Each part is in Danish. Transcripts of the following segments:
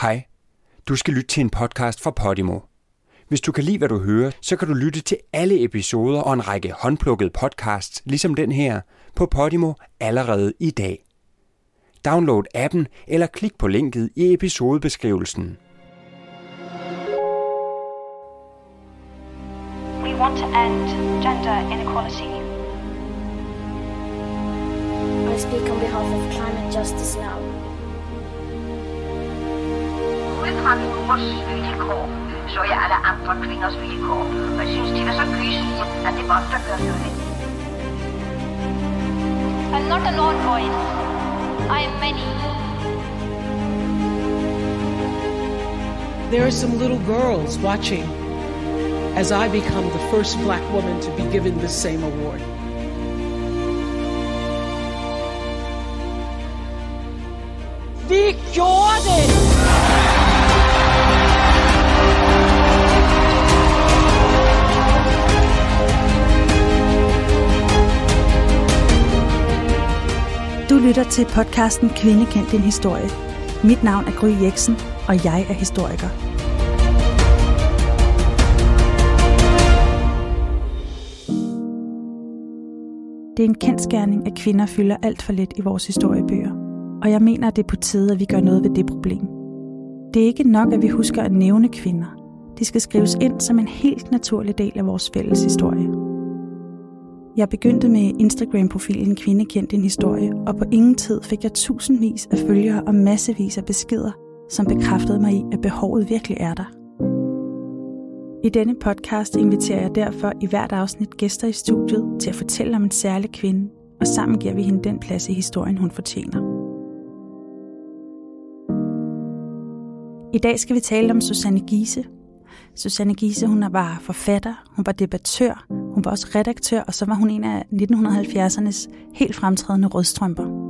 Hej. Du skal lytte til en podcast fra Podimo. Hvis du kan lide, hvad du hører, så kan du lytte til alle episoder og en række håndplukkede podcasts, ligesom den her, på Podimo allerede i dag. Download appen eller klik på linket i episodebeskrivelsen. We want to end gender inequality. I speak on behalf of climate justice now. Vilkår, så jeg alle andre kvinders vilkår. Og jeg synes, de var så gyslige, at det der noget. I'm not voice. I am many. There are some little girls watching as I become the first black woman to be given the same award. Vi gjorde! Du lytter til podcasten Kvinde kendt din historie. Mit navn er Gry Jeksen, og jeg er historiker. Det er en kendskærning, at kvinder fylder alt for lidt i vores historiebøger. Og jeg mener, at det er på tide, at vi gør noget ved det problem. Det er ikke nok, at vi husker at nævne kvinder. De skal skrives ind som en helt naturlig del af vores fælles historie. Jeg begyndte med Instagram-profilen Kvinde kendt din historie, og på ingen tid fik jeg tusindvis af følgere og massevis af beskeder, som bekræftede mig i, at behovet virkelig er der. I denne podcast inviterer jeg derfor i hvert afsnit gæster i studiet til at fortælle om en særlig kvinde, og sammen giver vi hende den plads i historien, hun fortjener. I dag skal vi tale om Susanne Giese. Susanne Giese, hun var forfatter, hun var debattør, hun var også redaktør, og så var hun en af 1970'ernes helt fremtrædende rødstrømper.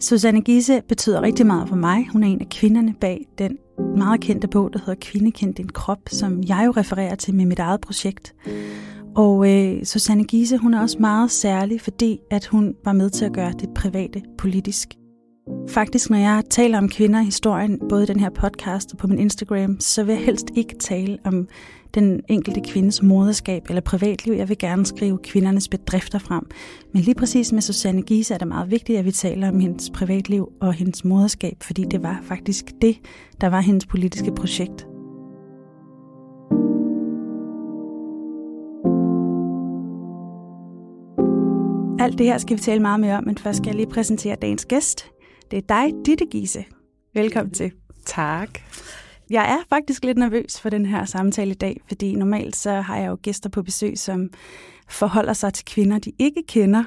Susanne Giese betyder rigtig meget for mig. Hun er en af kvinderne bag den meget kendte bog, der hedder Kvinde kendt din krop, som jeg jo refererer til med mit eget projekt. Og øh, Susanne Giese, hun er også meget særlig, fordi at hun var med til at gøre det private politisk. Faktisk, når jeg taler om kvinder i historien, både i den her podcast og på min Instagram, så vil jeg helst ikke tale om den enkelte kvindes moderskab eller privatliv. Jeg vil gerne skrive kvindernes bedrifter frem. Men lige præcis med Susanne Giese er det meget vigtigt, at vi taler om hendes privatliv og hendes moderskab, fordi det var faktisk det, der var hendes politiske projekt. Alt det her skal vi tale meget mere om, men først skal jeg lige præsentere dagens gæst. Det er dig, Ditte Giese. Velkommen til. Tak. Jeg er faktisk lidt nervøs for den her samtale i dag, fordi normalt så har jeg jo gæster på besøg, som forholder sig til kvinder, de ikke kender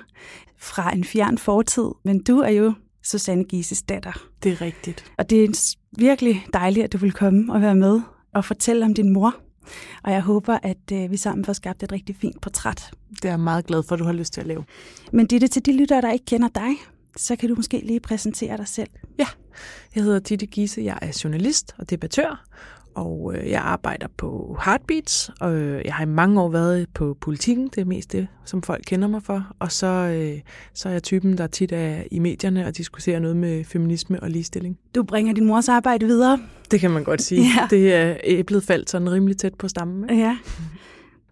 fra en fjern fortid. Men du er jo Susanne Gises datter. Det er rigtigt. Og det er virkelig dejligt, at du vil komme og være med og fortælle om din mor. Og jeg håber, at øh, vi sammen får skabt et rigtig fint portræt. Det er jeg meget glad for, at du har lyst til at lave. Men det er til de lyttere, der ikke kender dig, så kan du måske lige præsentere dig selv. Ja, jeg hedder Ditte Giese, jeg er journalist og debattør, og øh, jeg arbejder på Heartbeats, og øh, jeg har i mange år været på politikken, det er mest det, som folk kender mig for, og så, øh, så er jeg typen, der tit er i medierne og diskuterer noget med feminisme og ligestilling. Du bringer din mors arbejde videre. Det kan man godt sige. Ja. Det er æblet faldt sådan rimelig tæt på stammen. Ikke? Ja,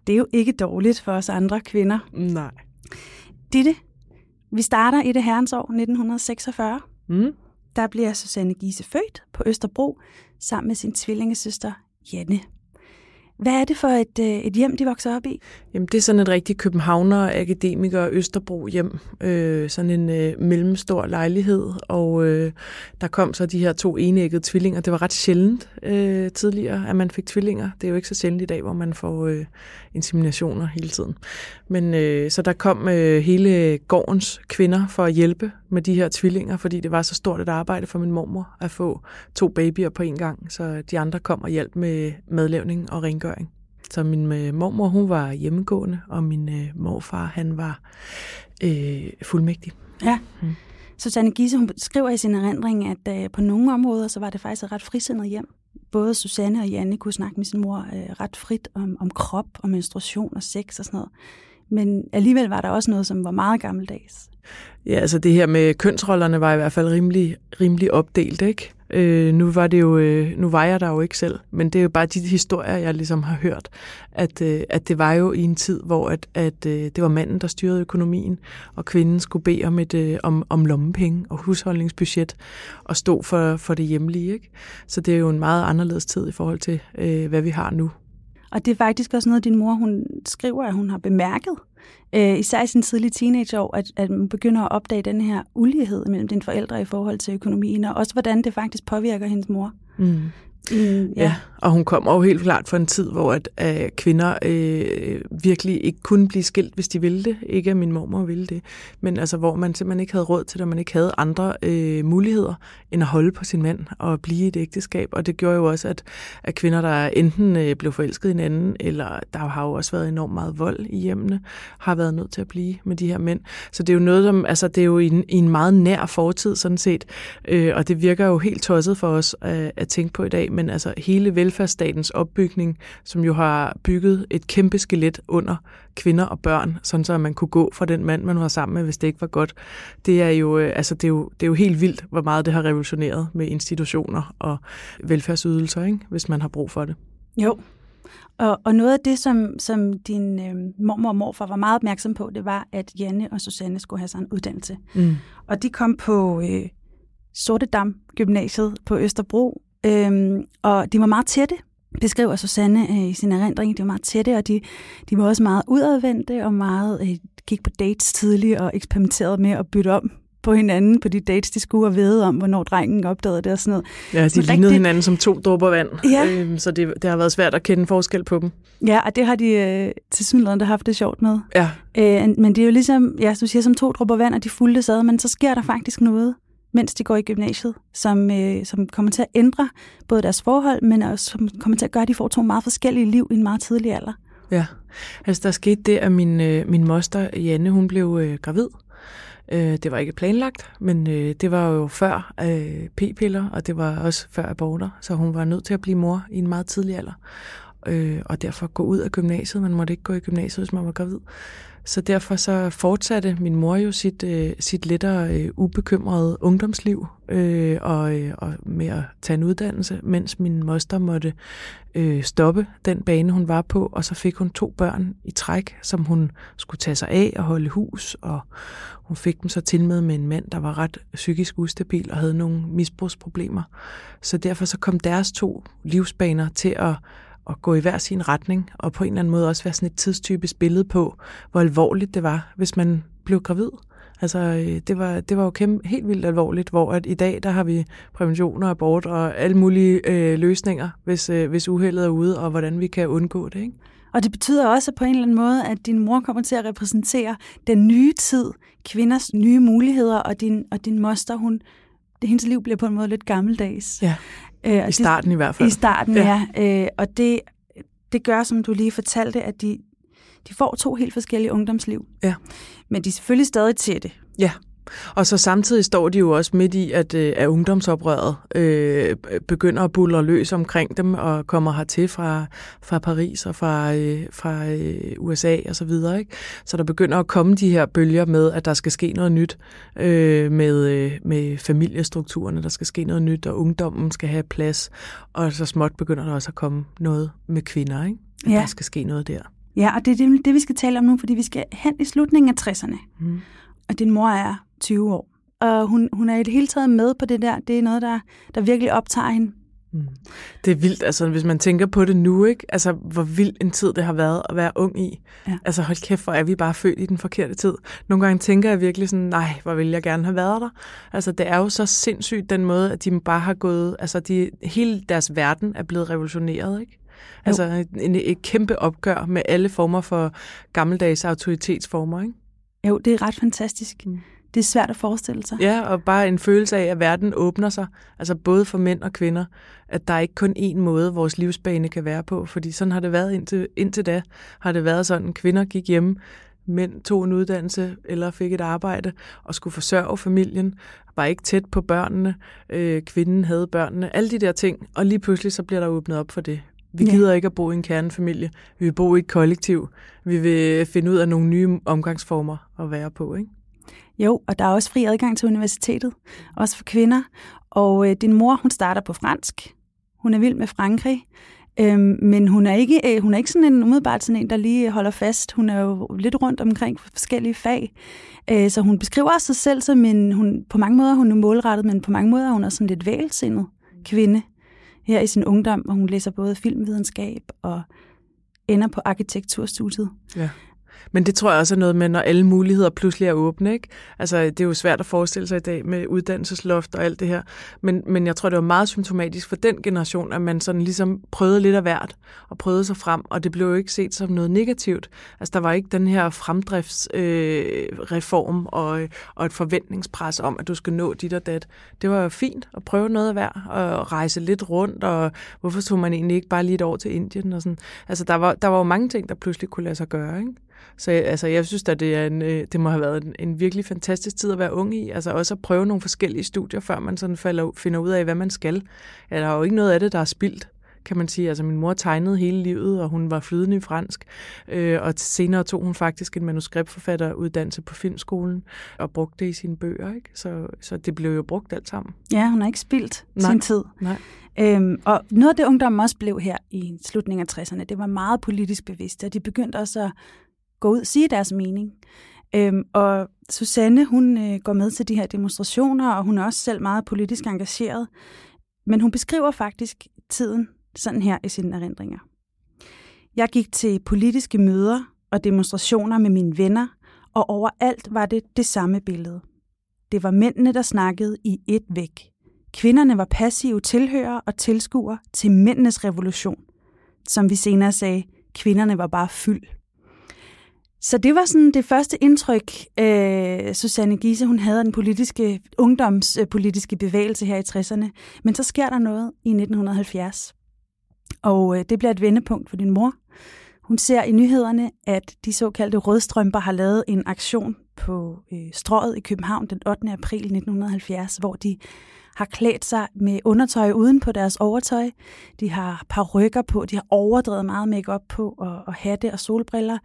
det er jo ikke dårligt for os andre kvinder. Nej. Ditte, vi starter i det herrens år 1946. Mm. Der bliver Susanne Giese født på Østerbro sammen med sin tvillingesøster Janne. Hvad er det for et, øh, et hjem, de vokser op i? Jamen, det er sådan et rigtig københavner, akademiker, Østerbro hjem. Øh, sådan en øh, mellemstor lejlighed, og øh, der kom så de her to enæggede tvillinger. Det var ret sjældent øh, tidligere, at man fik tvillinger. Det er jo ikke så sjældent i dag, hvor man får øh, inseminationer hele tiden. Men øh, så der kom øh, hele gårdens kvinder for at hjælpe med de her tvillinger, fordi det var så stort et arbejde for min mormor at få to babyer på en gang. Så de andre kom og hjalp med madlavning og rengøring. Så min øh, mormor, hun var hjemmegående, og min øh, morfar, han var øh, fuldmægtig. Ja. Mm. Susanne Giese, hun skriver i sin erindring, at øh, på nogle områder, så var det faktisk et ret frisindet hjem. Både Susanne og Janne kunne snakke med sin mor øh, ret frit om, om krop og menstruation og sex og sådan noget. Men alligevel var der også noget, som var meget gammeldags. Ja, altså det her med kønsrollerne var i hvert fald rimelig, rimelig opdelt, ikke? Øh, nu var det jo, øh, nu var jeg der jo ikke selv, men det er jo bare de historier, jeg ligesom har hørt, at, øh, at det var jo i en tid, hvor at, at øh, det var manden, der styrede økonomien, og kvinden skulle bede om, et, øh, om, om lommepenge og husholdningsbudget, og stå for, for det hjemlige. Ikke? Så det er jo en meget anderledes tid i forhold til, øh, hvad vi har nu. Og det er faktisk også noget, din mor hun skriver, at hun har bemærket, øh, især i sin tidlige teenageår, at, at man begynder at opdage den her ulighed mellem dine forældre i forhold til økonomien, og også hvordan det faktisk påvirker hendes mor. Mm. Mm, ja. Ja, og hun kommer jo helt klart fra en tid, hvor at, øh, kvinder øh, virkelig ikke kunne blive skilt, hvis de ville det. Ikke at min mormor ville det, men altså hvor man simpelthen ikke havde råd til det, og man ikke havde andre øh, muligheder end at holde på sin mand og blive i et ægteskab. Og det gjorde jo også, at, at kvinder, der enten øh, blev forelsket i hinanden, eller der har jo også været enormt meget vold i hjemmene, har været nødt til at blive med de her mænd. Så det er jo noget, som, altså det er jo i en, i en meget nær fortid sådan set, øh, og det virker jo helt tosset for os øh, at tænke på i dag, men altså hele velfærdsstatens opbygning, som jo har bygget et kæmpe skelet under kvinder og børn, sådan så man kunne gå fra den mand, man var sammen med, hvis det ikke var godt. Det er jo, øh, altså det er jo, det er jo helt vildt, hvor meget det har revolutioneret med institutioner og velfærdsydelser, ikke? hvis man har brug for det. Jo. Og, og noget af det, som, som din øh, mormor og morfar var meget opmærksom på, det var, at Janne og Susanne skulle have sig en uddannelse. Mm. Og de kom på øh, Sortedam Gymnasiet på Østerbro, øhm, og de var meget tætte, beskriver Susanne øh, i sin erindring. De var meget tætte, og de, de var også meget udadvendte og meget øh, gik på dates tidligt og eksperimenterede med at bytte om på hinanden på de dates, de skulle og vide om, hvornår drengen opdagede det og sådan noget. Ja, de Sådan lignede rigtig- hinanden som to dråber vand, Ja. øhm, så det, det har været svært at kende forskel på dem. Ja, og det har de øh, til synligheden haft det sjovt med. Ja, Øh, men det er jo ligesom, ja, du siger, som to dråber vand, og de fulgte ad, men så sker der faktisk noget, mens de går i gymnasiet, som, øh, som kommer til at ændre både deres forhold, men også som kommer til at gøre, at de får to meget forskellige liv i en meget tidlig alder. Ja, altså der skete det, at min, øh, min moster Janne, hun blev øh, gravid. Øh, det var ikke planlagt, men øh, det var jo før øh, p-piller, og det var også før aborter, så hun var nødt til at blive mor i en meget tidlig alder. Øh, og derfor gå ud af gymnasiet. Man måtte ikke gå i gymnasiet, hvis man var gravid. Så derfor så fortsatte min mor jo sit, øh, sit lettere øh, ubekymrede ungdomsliv øh, og, øh, og med at tage en uddannelse, mens min moster måtte øh, stoppe den bane, hun var på, og så fik hun to børn i træk, som hun skulle tage sig af og holde hus, og hun fik dem så til med med en mand, der var ret psykisk ustabil og havde nogle misbrugsproblemer. Så derfor så kom deres to livsbaner til at at gå i hver sin retning, og på en eller anden måde også være sådan et tidstypisk billede på, hvor alvorligt det var, hvis man blev gravid. Altså, øh, det var, det var jo kæmpe, helt vildt alvorligt, hvor at i dag, der har vi prævention og abort og alle mulige øh, løsninger, hvis, øh, hvis uheldet er ude, og hvordan vi kan undgå det, ikke? Og det betyder også på en eller anden måde, at din mor kommer til at repræsentere den nye tid, kvinders nye muligheder, og din, og din moster, hun, det, hendes liv bliver på en måde lidt gammeldags. Ja, Øh, i starten i hvert fald. I starten, ja. Ja. Øh, og det, det gør, som du lige fortalte, at de, de får to helt forskellige ungdomsliv. Ja. Men de er selvfølgelig stadig tætte. Ja, og så samtidig står de jo også midt i, at, øh, at ungdomsoprøret øh, begynder at bulle løs omkring dem og kommer hertil fra, fra Paris og fra, øh, fra øh, USA og så videre. Ikke? Så der begynder at komme de her bølger med, at der skal ske noget nyt øh, med, øh, med familiestrukturerne, der skal ske noget nyt, og ungdommen skal have plads. Og så småt begynder der også at komme noget med kvinder, ikke? At Ja. der skal ske noget der. Ja, og det er det, det, vi skal tale om nu, fordi vi skal hen i slutningen af 60'erne. Mm. Og din mor er 20 år. Og hun, hun er i det hele taget med på det der. Det er noget, der, der virkelig optager hende. Mm. Det er vildt, altså hvis man tænker på det nu, ikke? Altså hvor vild en tid det har været at være ung i. Ja. Altså hold kæft, hvor er vi bare født i den forkerte tid. Nogle gange tænker jeg virkelig sådan, nej, hvor ville jeg gerne have været der. Altså det er jo så sindssygt den måde, at de bare har gået, altså de, hele deres verden er blevet revolutioneret, ikke? Altså en, et kæmpe opgør med alle former for gammeldags autoritetsformer, ikke? Jo, det er ret fantastisk. Mm. Det er svært at forestille sig. Ja, og bare en følelse af, at verden åbner sig, altså både for mænd og kvinder, at der er ikke kun én måde, vores livsbane kan være på, fordi sådan har det været indtil, indtil da, har det været sådan, kvinder gik hjemme, mænd tog en uddannelse eller fik et arbejde og skulle forsørge familien, var ikke tæt på børnene, øh, kvinden havde børnene, alle de der ting, og lige pludselig så bliver der åbnet op for det. Vi Ja. gider ikke at bo i en kernefamilie, vi vil bo i et kollektiv, vi vil finde ud af nogle nye omgangsformer at være på, ikke? Jo, og der er også fri adgang til universitetet, også for kvinder. Og øh, din mor, hun starter på fransk. Hun er vild med Frankrig. Øhm, men hun er ikke øh, hun er ikke sådan en umiddelbart sådan en, der lige holder fast. Hun er jo lidt rundt omkring forskellige fag. Øh, så hun beskriver også sig selv som en, hun, på mange måder hun er målrettet, men på mange måder er hun også sådan lidt vælsindet kvinde her i sin ungdom, hvor hun læser både filmvidenskab og ender på arkitekturstudiet. Ja. Men det tror jeg også er noget med, når alle muligheder pludselig er åbne. Ikke? Altså, det er jo svært at forestille sig i dag med uddannelsesloft og alt det her. Men, men jeg tror, det var meget symptomatisk for den generation, at man sådan ligesom prøvede lidt af hvert og prøvede sig frem, og det blev jo ikke set som noget negativt. Altså, der var ikke den her fremdriftsreform øh, og, øh, og et forventningspres om, at du skal nå dit og dat. Det var jo fint at prøve noget af hver og rejse lidt rundt, og hvorfor tog man egentlig ikke bare lige et år til Indien? Og sådan. Altså, der var, der var jo mange ting, der pludselig kunne lade sig gøre, ikke? Så altså, jeg synes at det, er en, øh, det må have været en, en virkelig fantastisk tid at være ung i. Altså også at prøve nogle forskellige studier, før man sådan falder, finder ud af, hvad man skal. Ja, der er jo ikke noget af det, der er spildt kan man sige. Altså min mor tegnede hele livet, og hun var flydende i fransk. Øh, og senere tog hun faktisk en manuskriptforfatteruddannelse på filmskolen, og brugte det i sine bøger. Ikke? Så, så det blev jo brugt alt sammen. Ja, hun har ikke spildt Nej. sin tid. Nej. Øhm, og noget af det ungdommen også blev her i slutningen af 60'erne, det var meget politisk bevidst, og de begyndte også at gå ud og sige deres mening. Øhm, og Susanne, hun øh, går med til de her demonstrationer, og hun er også selv meget politisk engageret. Men hun beskriver faktisk tiden sådan her i sine erindringer. Jeg gik til politiske møder og demonstrationer med mine venner, og overalt var det det samme billede. Det var mændene, der snakkede i et væk. Kvinderne var passive tilhører og tilskuere til mændenes revolution. Som vi senere sagde, kvinderne var bare fyld. Så det var sådan det første indtryk, øh, Susanne Giese hun havde af den politiske, ungdomspolitiske bevægelse her i 60'erne. Men så sker der noget i 1970. Og øh, det bliver et vendepunkt for din mor. Hun ser i nyhederne, at de såkaldte rødstrømper har lavet en aktion på øh, strået i København den 8. april 1970, hvor de har klædt sig med undertøj uden på deres overtøj. De har par rykker på, de har overdrevet meget makeup på, og, og hatte og solbriller.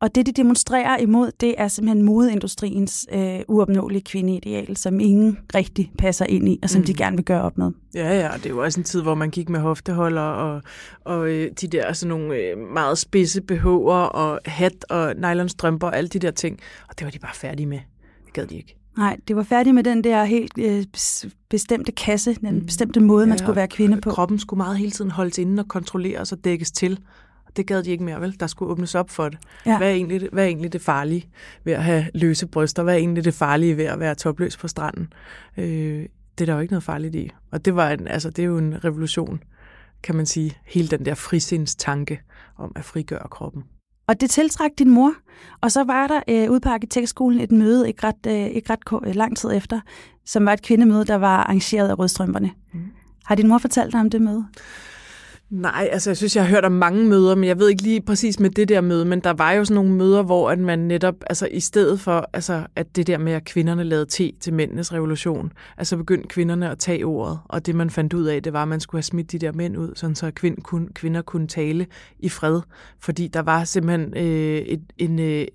Og det, de demonstrerer imod, det er simpelthen modeindustriens øh, uopnåelige kvindeideal, som ingen rigtig passer ind i, og som mm. de gerne vil gøre op med. Ja, ja, det er jo også en tid, hvor man gik med hofteholder og, og øh, de der sådan nogle øh, meget spidse BH'er og hat og nylonstrømper og alle de der ting. Og det var de bare færdige med. Det gad de ikke. Nej, det var færdigt med den der helt øh, bestemte kasse, den mm. bestemte måde, man ja, skulle være kvinde på. Kroppen skulle meget hele tiden holdes inde og kontrolleres og dækkes til. Det gad de ikke mere, vel? Der skulle åbnes op for det. Ja. Hvad, er egentlig, hvad er egentlig det farlige ved at have løse bryster? Hvad er egentlig det farlige ved at være topløs på stranden? Øh, det er der jo ikke noget farligt i. Og det, var en, altså, det er jo en revolution, kan man sige. Hele den der frisindstanke om at frigøre kroppen. Og det tiltræk din mor. Og så var der øh, ude på arkitektskolen et møde ikke ret, øh, ikke ret lang tid efter, som var et kvindemøde, der var arrangeret af Rødstrømperne. Mm. Har din mor fortalt dig om det møde? Nej, altså jeg synes, jeg har hørt om mange møder, men jeg ved ikke lige præcis med det der møde, men der var jo sådan nogle møder, hvor at man netop, altså i stedet for, altså at det der med, at kvinderne lavede te til mændenes revolution, altså begyndte kvinderne at tage ordet, og det man fandt ud af, det var, at man skulle have smidt de der mænd ud, sådan så kvind kun, kvinder kunne tale i fred, fordi der var simpelthen øh, et, en, øh,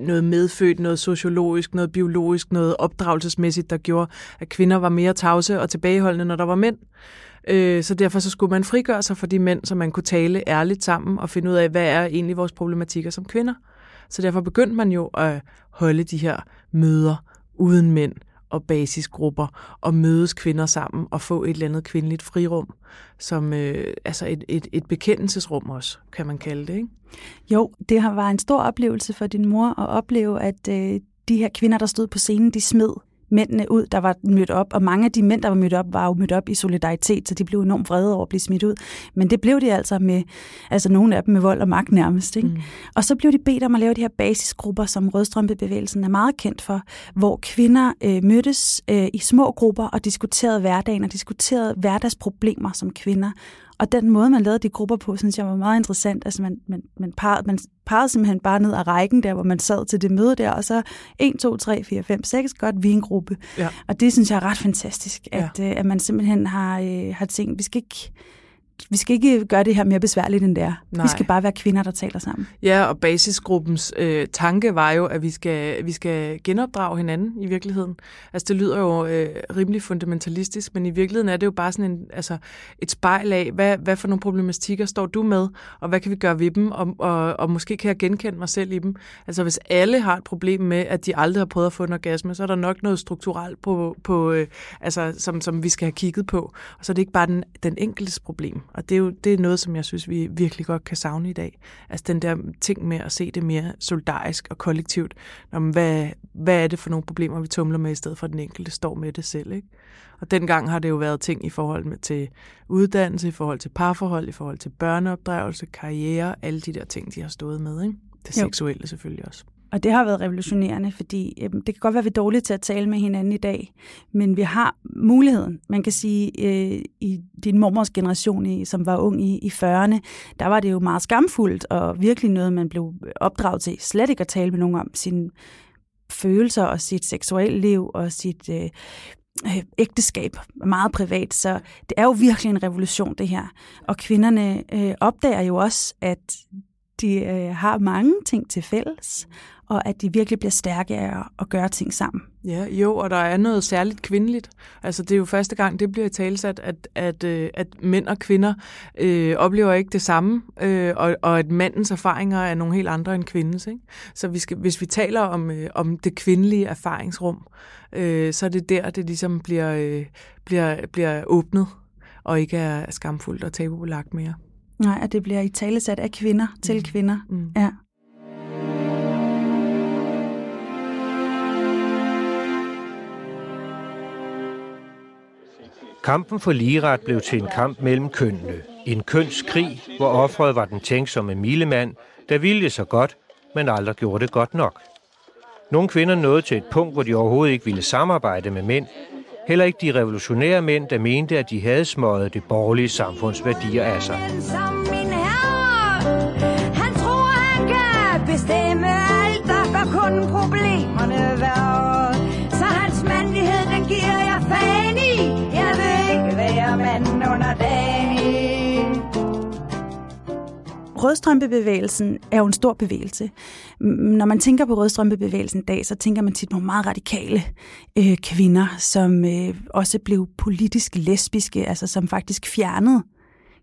noget medfødt, noget sociologisk, noget biologisk, noget opdragelsesmæssigt, der gjorde, at kvinder var mere tavse og tilbageholdende, når der var mænd. Øh, så derfor så skulle man frigøre sig for de mænd, så man kunne tale ærligt sammen og finde ud af, hvad er egentlig vores problematikker som kvinder. Så derfor begyndte man jo at holde de her møder uden mænd og basisgrupper og mødes kvinder sammen og få et eller andet kvindeligt frirum, som øh, altså et, et, et bekendelsesrum også, kan man kalde det. Ikke? Jo, det har været en stor oplevelse for din mor at opleve, at øh, de her kvinder, der stod på scenen, de smed mændene ud, der var mødt op, og mange af de mænd, der var mødt op, var jo mødt op i solidaritet, så de blev enormt vrede over at blive smidt ud. Men det blev de altså med, altså nogle af dem med vold og magt nærmest. Ikke? Mm. Og så blev de bedt om at lave de her basisgrupper, som Rødstrømpebevægelsen er meget kendt for, hvor kvinder øh, mødtes øh, i små grupper og diskuterede hverdagen og diskuterede hverdagsproblemer som kvinder. Og den måde, man lavede de grupper på, synes jeg var meget interessant. Altså man, man, man, pegede, man pegede simpelthen bare ned ad rækken, der hvor man sad til det møde der, og så 1, 2, 3, 4, 5, 6, godt, vi en gruppe. Ja. Og det synes jeg er ret fantastisk, at, ja. øh, at man simpelthen har, øh, har tænkt, vi skal ikke vi skal ikke gøre det her mere besværligt, end det er. Nej. Vi skal bare være kvinder, der taler sammen. Ja, og basisgruppens øh, tanke var jo, at vi skal, vi skal genopdrage hinanden i virkeligheden. Altså det lyder jo øh, rimelig fundamentalistisk, men i virkeligheden er det jo bare sådan en, altså, et spejl af, hvad, hvad for nogle problematikker står du med, og hvad kan vi gøre ved dem, og, og, og måske kan jeg genkende mig selv i dem. Altså hvis alle har et problem med, at de aldrig har prøvet at få en orgasme, så er der nok noget strukturelt, på, på, øh, altså, som, som vi skal have kigget på. Og så er det ikke bare den, den enkeltes problem. Og det er jo det er noget, som jeg synes, vi virkelig godt kan savne i dag. Altså den der ting med at se det mere solidarisk og kollektivt. Når, hvad, hvad er det for nogle problemer, vi tumler med, i stedet for at den enkelte står med det selv. Ikke? Og dengang har det jo været ting i forhold med, til uddannelse, i forhold til parforhold, i forhold til børneopdragelse, karriere, alle de der ting, de har stået med. Ikke? Det Jo. seksuelle selvfølgelig også. Og det har været revolutionerende, fordi øh, det kan godt være, at vi er dårlige til at tale med hinanden i dag, men vi har muligheden. Man kan sige, øh, i din mormors generation, i, som var ung i, i 40'erne, der var det jo meget skamfuldt, og virkelig noget, man blev opdraget til. Slet ikke at tale med nogen om sine følelser og sit seksuelle liv og sit øh, øh, ægteskab meget privat. Så det er jo virkelig en revolution, det her. Og kvinderne øh, opdager jo også, at de øh, har mange ting til fælles, og at de virkelig bliver stærke af at, at gøre ting sammen. Ja, jo, og der er noget særligt kvindeligt. Altså, det er jo første gang, det bliver talsat, at, at, øh, at mænd og kvinder øh, oplever ikke det samme, øh, og, og at mandens erfaringer er nogle helt andre end kvindens. Ikke? Så vi skal, hvis vi taler om, øh, om det kvindelige erfaringsrum, øh, så er det der, det ligesom bliver, øh, bliver, bliver åbnet, og ikke er skamfuldt og tabubelagt mere. Nej, at det bliver i talesat af kvinder til kvinder. Mm. Ja. Kampen for ligeret blev til en kamp mellem kønnene. En kønskrig, hvor offret var den tænksomme milemand, der ville så godt, men aldrig gjorde det godt nok. Nogle kvinder nåede til et punkt, hvor de overhovedet ikke ville samarbejde med mænd. Heller ikke de revolutionære mænd, der mente, at de havde smøget det borgerlige samfunds værdier af sig. herre. Han tror, han kan bestemme alt, der gør kun problemerne Rødstrømpebevægelsen er jo en stor bevægelse. Når man tænker på rødstrømpebevægelsen i dag, så tænker man tit på meget radikale øh, kvinder, som øh, også blev politisk lesbiske, altså som faktisk fjernede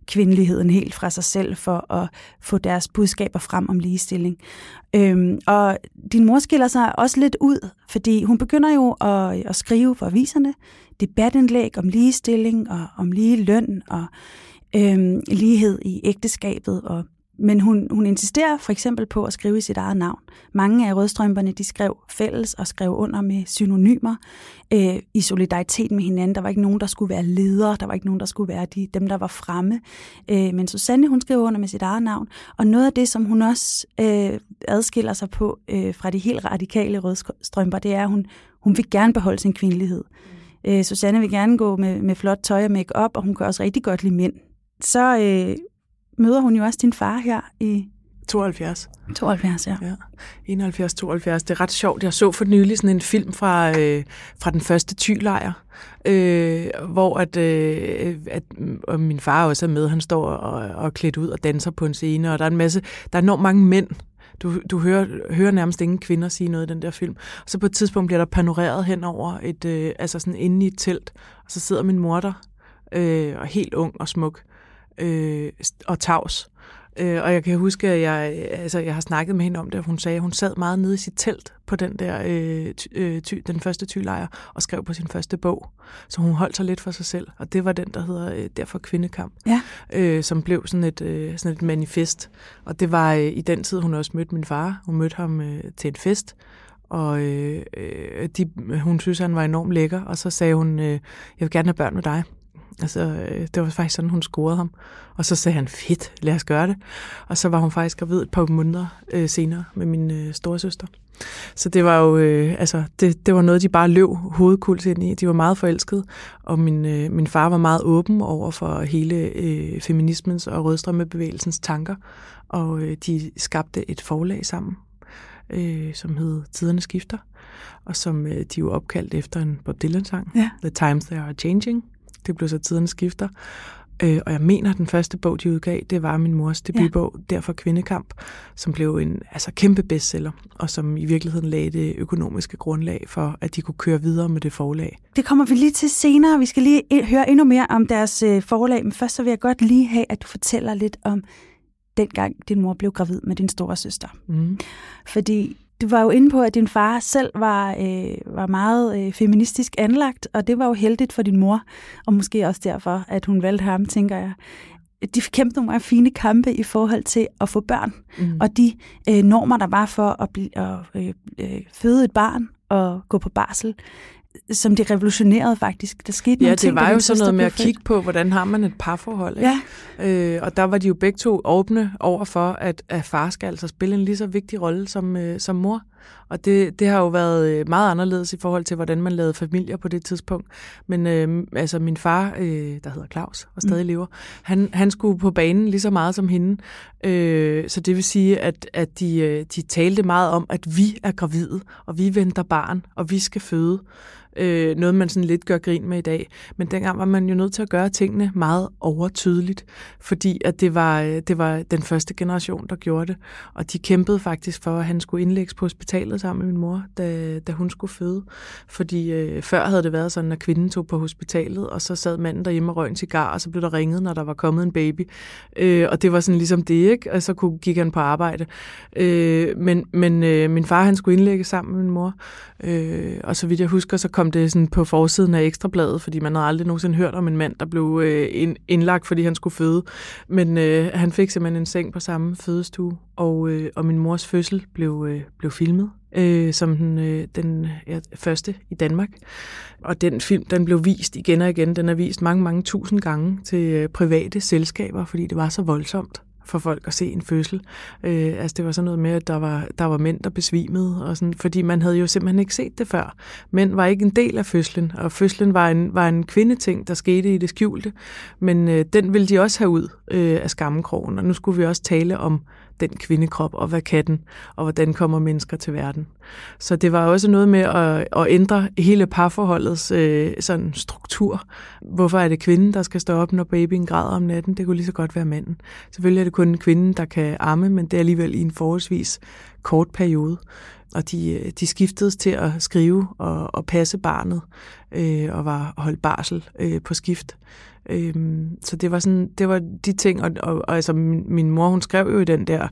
kvindeligheden helt fra sig selv for at få deres budskaber frem om ligestilling. Øhm, og din mor skiller sig også lidt ud, fordi hun begynder jo at, at skrive for aviserne debatindlæg om ligestilling og om lige løn og øhm, lighed i ægteskabet. Og, men hun, hun insisterer for eksempel på at skrive i sit eget navn. Mange af rødstrømperne de skrev fælles og skrev under med synonymer øh, i solidaritet med hinanden. Der var ikke nogen, der skulle være ledere. Der var ikke nogen, der skulle være de, dem, der var fremme. Øh, men Susanne, hun skrev under med sit eget navn. Og noget af det, som hun også øh, adskiller sig på øh, fra de helt radikale rødstrømper, det er, at hun, hun vil gerne beholde sin kvindelighed. Øh, Susanne vil gerne gå med, med flot tøj og make-up, og hun kan også rigtig godt lide mænd. Så øh, møder hun jo også din far her i 72. 72, ja. Ja, 71-72. Det er ret sjovt. Jeg så for nylig sådan en film fra, øh, fra den første tylejr, øh, hvor at, øh, at, og min far også er med. Han står og, og klædt ud og danser på en scene, og der er en masse, der er enormt mange mænd. Du, du hører, hører nærmest ingen kvinder sige noget i den der film. Og så på et tidspunkt bliver der panoreret hen over et, øh, altså sådan inde i et telt, og så sidder min mor der, øh, og helt ung og smuk, øh, og tavs. Øh, og jeg kan huske, at jeg, altså, jeg har snakket med hende om det, og hun sagde, at hun sad meget nede i sit telt på den der øh, ty, øh, ty, den første tylejr og skrev på sin første bog. Så hun holdt sig lidt for sig selv, og det var den, der hedder øh, Derfor Kvindekamp, Ja. øh, som blev sådan et, øh, sådan et manifest. Og det var øh, i den tid, hun også mødte min far. Hun mødte ham øh, til en fest, og øh, øh, de, hun synes, han var enormt lækker, og så sagde hun, øh, jeg vil gerne have børn med dig. Altså, øh, det var faktisk sådan, hun scorede ham. Og så sagde han, fedt, lad os gøre det. Og så var hun faktisk gravid et par måneder øh, senere med min øh, storesøster. Så det var jo, øh, altså, det, det var noget, de bare løb hovedkuls ind i. De var meget forelskede, og min, øh, min far var meget åben over for hele øh, feminismens og rødstrømmebevægelsens tanker. Og øh, de skabte et forlag sammen, øh, som hed Tiderne Skifter, og som øh, de jo opkaldt efter en Bob Dylan-sang, Ja. The Times They Are Changing. Det blev så Tiderne Skifter. Øh, og jeg mener, at den første bog, de udgav, det var min mors debutbog, ja. Derfor Kvindekamp, som blev en altså, kæmpe bestseller, og som i virkeligheden lagde det økonomiske grundlag for, at de kunne køre videre med det forlag. Det kommer vi lige til senere. Vi skal lige høre endnu mere om deres øh, forlag, men først så vil jeg godt lige have, at du fortæller lidt om dengang din mor blev gravid med din store søster. Mm. Fordi du var jo inde på, at din far selv var, øh, var meget øh, feministisk anlagt, og det var jo heldigt for din mor, og måske også derfor, at hun valgte ham, tænker jeg. De kæmpede nogle meget fine kampe i forhold til at få børn, mm. og de øh, normer, der var for at, blive, at øh, øh, føde et barn og gå på barsel, som de revolutionerede faktisk. Der skete ja, nogle det ting, var da jo sådan noget med at kigge på, hvordan har man et parforhold. Ikke? Ja. Øh, og der var de jo begge to åbne over for, at, at far skal altså spille en lige så vigtig rolle som, øh, som mor. Og det, det har jo været øh, meget anderledes i forhold til, hvordan man lavede familier på det tidspunkt. Men øh, altså min far, øh, der hedder Claus og stadig mm. lever, han, han skulle på banen lige så meget som hende. Øh, så det vil sige, at, at de, øh, de talte meget om, at vi er gravide, og vi venter barn, og vi skal føde øh, noget, man sådan lidt gør grin med i dag. Men dengang var man jo nødt til at gøre tingene meget overtydeligt, fordi at det var, øh, det var den første generation, der gjorde det. Og de kæmpede faktisk for, at han skulle indlægges på hospitalet sammen med min mor, da, da hun skulle føde. Fordi øh, før havde det været sådan, at kvinden tog på hospitalet, og så sad manden derhjemme og røg en cigar, og så blev der ringet, når der var kommet en baby. Øh, og det var sådan ligesom det, ikke? Og så kunne, gik han på arbejde. Øh, men men øh, min far, han skulle indlægges sammen med min mor. Øh, og så vidt jeg husker, så kom det sådan på forsiden af Ekstrabladet, fordi man havde aldrig nogensinde hørt om en mand, der blev øh, indlagt, fordi han skulle føde. Men øh, han fik simpelthen en seng på samme fødestue, og, øh, og min mors fødsel blev, øh, blev filmet øh, som den, øh, den ja, første i Danmark. Og den film, den blev vist igen og igen. Den er vist mange, mange tusind gange til øh, private selskaber, fordi det var så voldsomt for folk at se en fødsel. Øh, altså det var sådan noget med, at der var, der var mænd, der besvimede, og sådan, fordi man havde jo simpelthen ikke set det før. Mænd var ikke en del af fødslen, og fødslen var en, var en kvindeting, der skete i det skjulte, men øh, den ville de også have ud øh, af skammekrogen, og nu skulle vi også tale om den kvindekrop, og hvad kan den, og hvordan kommer mennesker til verden. Så det var også noget med at, at ændre hele parforholdets øh, sådan struktur. Hvorfor er det kvinden, der skal stå op, når babyen græder om natten? Det kunne lige så godt være manden. Selvfølgelig er det kun kvinden, der kan amme, men det er alligevel i en forholdsvis kort periode. Og de, øh, de skiftedes til at skrive og, og passe barnet, øh, og var holdt barsel øh, på skift. Øhm, så det var sådan, det var de ting, og, og, og altså min, min mor, hun skrev jo i den der,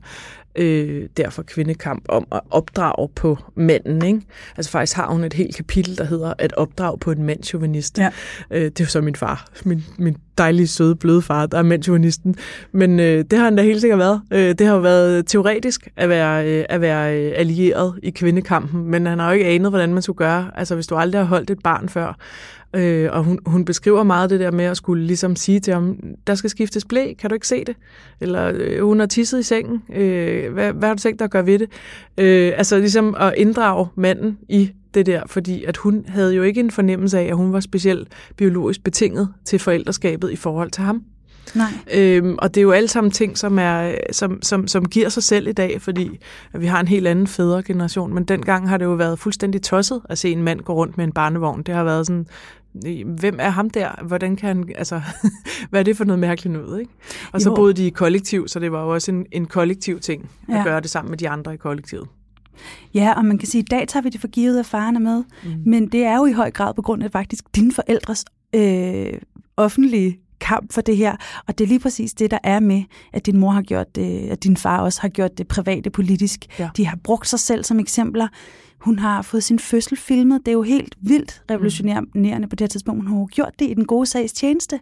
øh, derfor kvindekamp om at opdrage på manden, ikke? Altså faktisk har hun et helt kapitel, der hedder at opdrage på en mandsjuvenist. Ja. Øh, det er jo så min far, min, min dejlige, søde, bløde far, der er mandsjuvenisten. Men øh, det har han da helt sikkert været. Øh, det har jo været teoretisk at være, øh, at være øh, allieret i kvindekampen, men han har jo ikke anet, hvordan man skulle gøre. Altså hvis du aldrig har holdt et barn før, Øh, og hun, hun beskriver meget det der med at skulle ligesom sige til ham, der skal skiftes blæ, kan du ikke se det? Eller øh, hun har tisset i sengen, øh, hvad, hvad har du tænkt dig at gøre ved det? Øh, altså ligesom at inddrage manden i det der, fordi at hun havde jo ikke en fornemmelse af, at hun var specielt biologisk betinget til forældreskabet i forhold til ham. Nej. Øhm, og det er jo alle sammen ting, som, er, som, som, som giver sig selv i dag, fordi vi har en helt anden fædregeneration. Men dengang har det jo været fuldstændig tosset at se en mand gå rundt med en barnevogn. Det har været sådan, hvem er ham der? Hvordan kan han, altså, hvad er det for noget mærkeligt noget, ikke? Og så Jo. boede de i kollektiv, så det var jo også en, en kollektiv ting at Ja. gøre det sammen med de andre i kollektivet. Ja, og man kan sige, at i dag tager vi det for givet, at faren er med. Mm. Men det er jo i høj grad på grund af faktisk dine forældres øh, offentlige kamp for det her. Og det er lige præcis det, der er med, at din mor har gjort det, at din far også har gjort det private politisk. Ja. De har brugt sig selv som eksempler. Hun har fået sin fødsel filmet. Det er jo helt vildt revolutionerende på det her tidspunkt. Hun har jo gjort det i den gode sags tjeneste.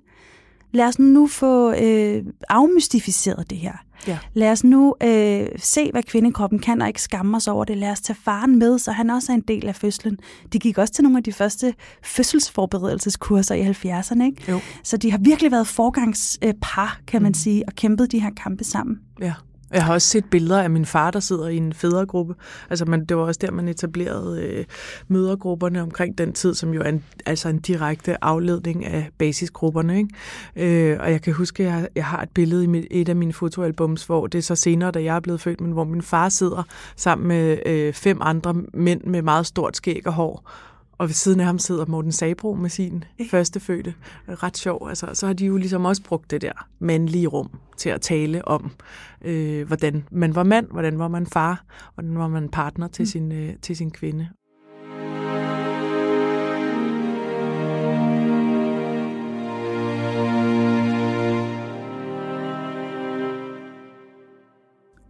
Lad os nu få øh, afmystificeret det her. Ja. Lad os nu øh, se, hvad kvindekroppen kan, og ikke skamme os over det. Lad os tage faren med, så han også er en del af fødslen. De gik også til nogle af de første fødselsforberedelseskurser i 70'erne. Ikke? Jo. Så de har virkelig været forgangspar, kan man sige, og kæmpet de her kampe sammen. Ja. Jeg har også set billeder af min far, der sidder i en fædregruppe. Altså, man, det var også der, man etablerede øh, mødergrupperne omkring den tid, som jo er en, altså en direkte afledning af basisgrupperne. Ikke? Øh, og jeg kan huske, at jeg, jeg har et billede i mit, et af mine fotoalbums, hvor det er så senere, da jeg er blevet født, men hvor min far sidder sammen med øh, fem andre mænd med meget stort skæg og hår og ved siden af ham sidder Morten Sabro med sin første fødte. Ret sjov. Altså, så har de jo ligesom også brugt det der mandlige rum til at tale om, øh, hvordan man var mand, hvordan var man far, hvordan var man partner til, mm. sin, øh, til sin kvinde.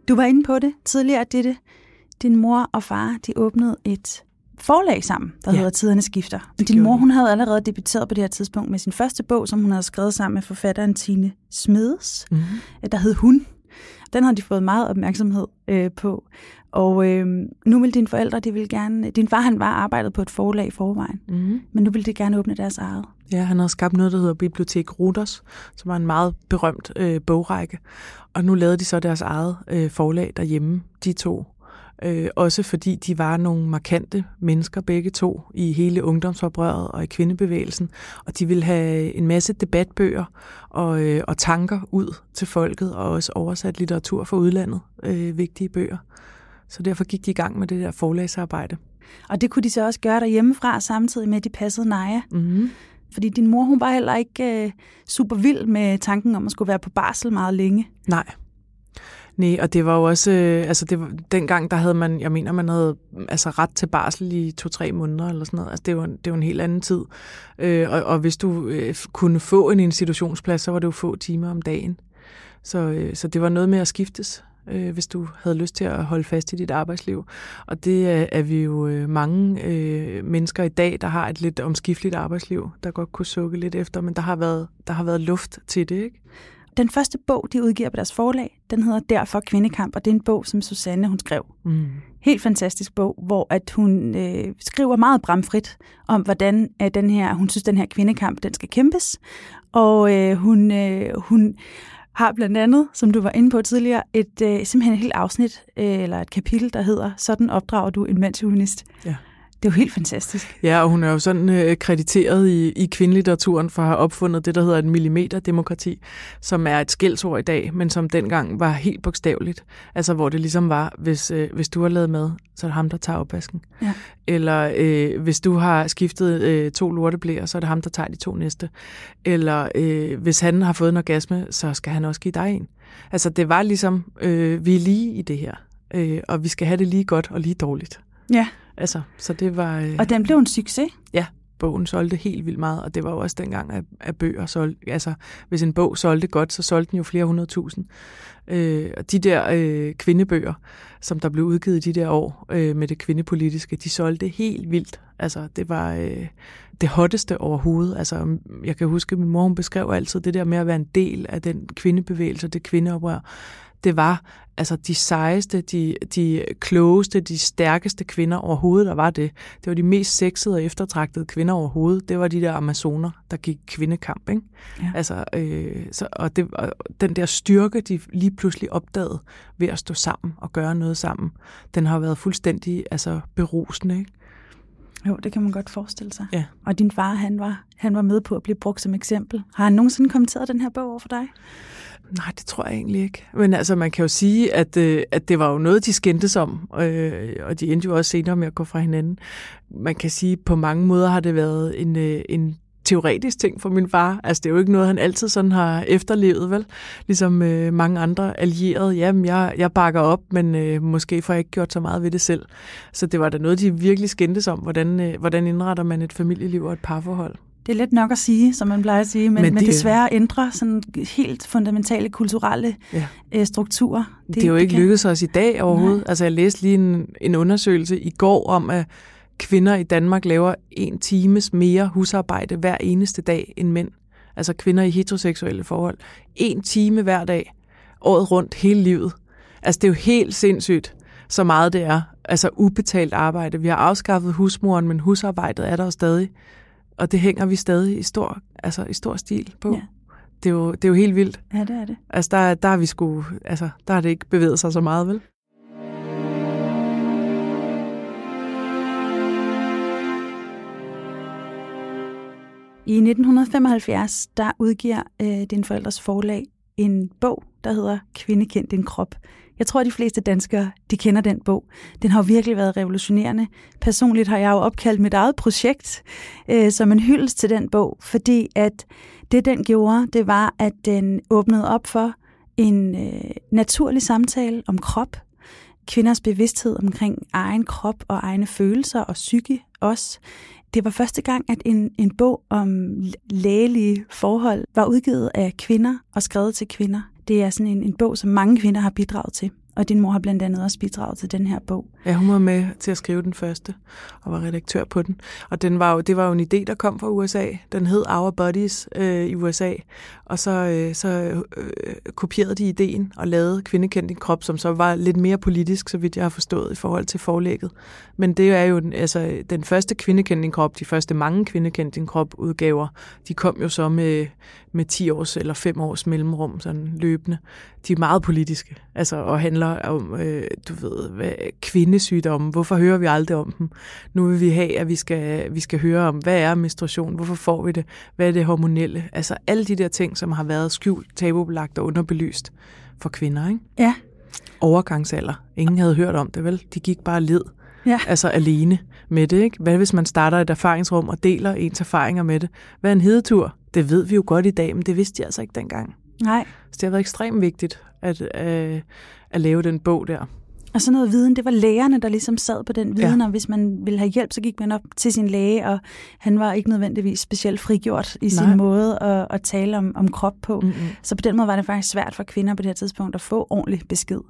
Du var inde på det tidligere, det Din mor og far, de åbnede et forlag sammen, der ja. hedder Tiderne Skifter. Din mor, hun havde allerede debuteret på det her tidspunkt med sin første bog, som hun havde skrevet sammen med forfatteren Tine Smedes, mm-hmm. der hed Hun. Den har de fået meget opmærksomhed øh, på. Og øh, nu vil dine forældre, de vil gerne... Din far, han var arbejdet på et forlag i forvejen, mm-hmm. men nu vil de gerne åbne deres eget. Ja, han har skabt noget, der hedder Bibliotek Ruders, som var en meget berømt øh, bogrække. Og nu lavede de så deres eget øh, forlag derhjemme, de to. Øh, også fordi de var nogle markante mennesker begge to i hele ungdomsoprøret og i kvindebevægelsen. Og de ville have en masse debatbøger og, øh, og tanker ud til folket, og også oversat litteratur fra udlandet, øh, vigtige bøger. Så derfor gik de i gang med det der forlagsarbejde. Og det kunne de så også gøre derhjemmefra, samtidig med, at de passede Naja. Mm-hmm. Fordi din mor, hun var heller ikke øh, super vild med tanken om at skulle være på barsel meget længe. Nej. Nej, og det var jo også, øh, altså det var, dengang der havde man, jeg mener man havde mm, altså ret til barsel i to-tre måneder eller sådan noget. Altså det var, det var en helt anden tid. Øh, og, og hvis du øh, kunne få en institutionsplads, så var det jo få timer om dagen. Så, øh, så det var noget med at skiftes øh, hvis du havde lyst til at holde fast i dit arbejdsliv. Og det er, er vi jo øh, mange øh, mennesker i dag, der har et lidt omskifteligt arbejdsliv, der godt kunne sukke lidt efter, men der har været, der har været luft til det, ikke? Den første bog, de udgiver på deres forlag, den hedder Derfor Kvindekamp, og det er en bog, som Susanne hun skrev. Mm. Helt fantastisk bog, hvor at hun øh, skriver meget bramfrit om, hvordan øh, den her, hun synes, den her kvindekamp den skal kæmpes. Og øh, hun, øh, hun har blandt andet, som du var inde på tidligere, et øh, simpelthen et helt afsnit, øh, eller et kapitel, der hedder Sådan opdrager du en mandsjuvenist. Ja. Det er jo helt fantastisk. Ja, og hun er jo sådan øh, krediteret i, i kvindlitteraturen for at have opfundet det, der hedder et millimeterdemokrati, som er et skældsord i dag, men som dengang var helt bogstaveligt. Altså, hvor det ligesom var, hvis, øh, hvis du har lavet mad, så er det ham, der tager opvasken. Ja. Eller øh, hvis du har skiftet øh, to lorteblæer, så er det ham, der tager de to næste. Eller øh, hvis han har fået en orgasme, så skal han også give dig en. Altså, det var ligesom, øh, vi er lige i det her, øh, og vi skal have det lige godt og lige dårligt. Ja. Altså, så det var... Øh, og den blev en succes? Ja, bogen solgte helt vildt meget, og det var jo også dengang, at, at bøger solgte... Altså, hvis en bog solgte godt, så solgte den jo flere hundredtusind. Øh, og de der øh, kvindebøger, som der blev udgivet de der år øh, med det kvindepolitiske, de solgte helt vildt. Altså, det var øh, det hotteste overhovedet. Altså, jeg kan huske, at min mor hun beskrev altid det der med at være en del af den kvindebevægelse, det kvindeoprør det var altså de sejeste, de, de klogeste, de stærkeste kvinder overhovedet, der var det. Det var de mest sexede og eftertragtede kvinder overhovedet. Det var de der amazoner, der gik kvindekamp. Ikke? Ja. Altså, øh, så, og, det, og den der styrke, de lige pludselig opdagede ved at stå sammen og gøre noget sammen, den har været fuldstændig altså, berusende. Ikke? Jo, det kan man godt forestille sig. Ja. Og din far, han var, han var med på at blive brugt som eksempel. Har han nogensinde kommenteret den her bog over for dig? Nej, det tror jeg egentlig ikke. Men altså, man kan jo sige, at, øh, at det var jo noget, de skændtes om, øh, og de endte jo også senere med at gå fra hinanden. Man kan sige, at på mange måder har det været en, øh, en teoretisk ting for min far. Altså, det er jo ikke noget, han altid sådan har efterlevet, vel? Ligesom øh, mange andre allierede. Jamen, jeg, jeg bakker op, men øh, måske får jeg ikke gjort så meget ved det selv. Så det var da noget, de virkelig skændtes om, hvordan, øh, hvordan indretter man et familieliv og et parforhold. Det er let nok at sige, som man plejer at sige, men, men, det, men desværre ændre sådan helt fundamentale kulturelle ja. øh, strukturer. Det, det er jo ikke lykkedes os i dag overhovedet. Nej. Altså jeg læste lige en, en undersøgelse i går om, at kvinder i Danmark laver en times mere husarbejde hver eneste dag end mænd. Altså kvinder i heteroseksuelle forhold. En time hver dag, året rundt, hele livet. Altså det er jo helt sindssygt, så meget det er. Altså ubetalt arbejde. Vi har afskaffet husmoren, men husarbejdet er der jo stadig. Og det hænger vi stadig i stor, altså i stor stil på. Ja. Det, er jo, det er jo helt vildt. Ja, det er det. Altså, der, der, er vi sgu, altså, der har det ikke bevæget sig så meget, vel? I 1975, der udgiver øh, din forældres forlag en bog, der hedder Kvinde kendt din krop. Jeg tror, at de fleste danskere de kender den bog. Den har virkelig været revolutionerende. Personligt har jeg jo opkaldt mit eget projekt øh, som en hyldest til den bog, fordi at det, den gjorde, det var, at den åbnede op for en øh, naturlig samtale om krop, kvinders bevidsthed omkring egen krop og egne følelser og psyke også. Det var første gang, at en, en bog om lægelige forhold var udgivet af kvinder og skrevet til kvinder. Det er sådan en, en bog, som mange kvinder har bidraget til. Og din mor har blandt andet også bidraget til den her bog. Ja, hun var med til at skrive den første, og var redaktør på den. Og den var jo, det var jo en idé, der kom fra USA. Den hed Our Bodies øh, i USA. Og så, øh, så øh, kopierede de ideen og lavede Kvindekendt din krop, som så var lidt mere politisk, så vidt jeg har forstået, i forhold til forlægget. Men det er jo altså, den første Kvindekendt din krop, de første mange Kvindekendt din krop udgaver, de kom jo så med, med 10 års eller 5 års mellemrum, sådan løbende. De er meget politiske, altså, og handler om, øh, du ved, hvad, kvindesygdomme. Hvorfor hører vi aldrig om dem? Nu vil vi have, at vi skal, vi skal høre om, hvad er menstruation? Hvorfor får vi det? Hvad er det hormonelle? Altså alle de der ting, som har været skjult, tabubelagt og underbelyst for kvinder, ikke? Ja. Overgangsalder. Ingen havde hørt om det, vel? De gik bare led. Ja. Altså alene med det, ikke? Hvad hvis man starter et erfaringsrum og deler ens erfaringer med det? Hvad er en hedetur? Det ved vi jo godt i dag, men det vidste de altså ikke dengang. Nej. Så det har været ekstremt vigtigt at, øh, at lave den bog der. Og sådan noget viden, det var lægerne, der ligesom sad på den viden, Ja. og hvis man ville have hjælp, så gik man op til sin læge, og han var ikke nødvendigvis specielt frigjort i sin Nej. måde at, at tale om, om krop på. Mm-mm. Så på den måde var det faktisk svært for kvinder på det her tidspunkt at få ordentlig besked.